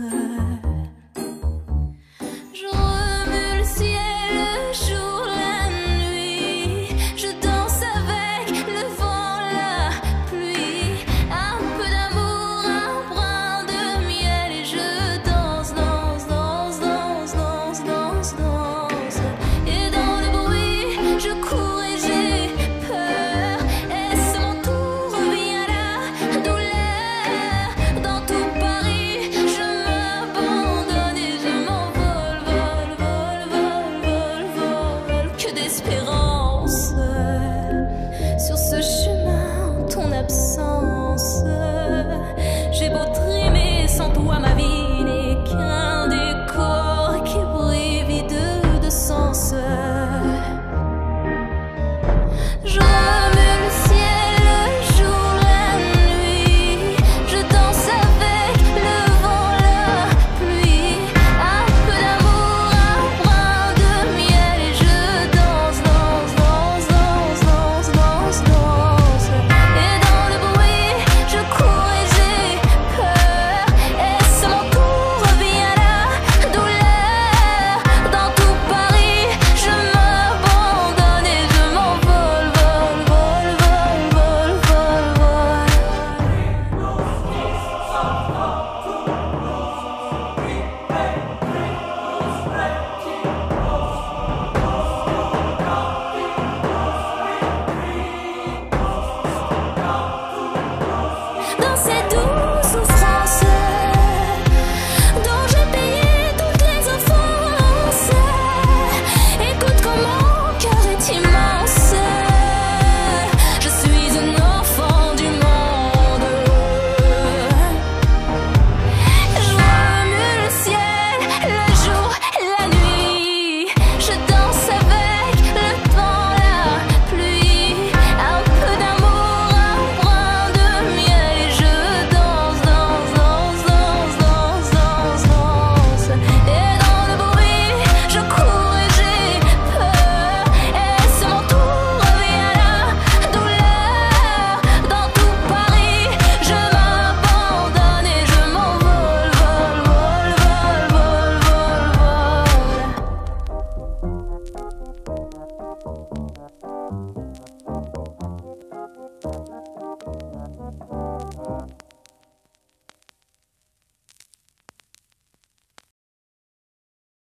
the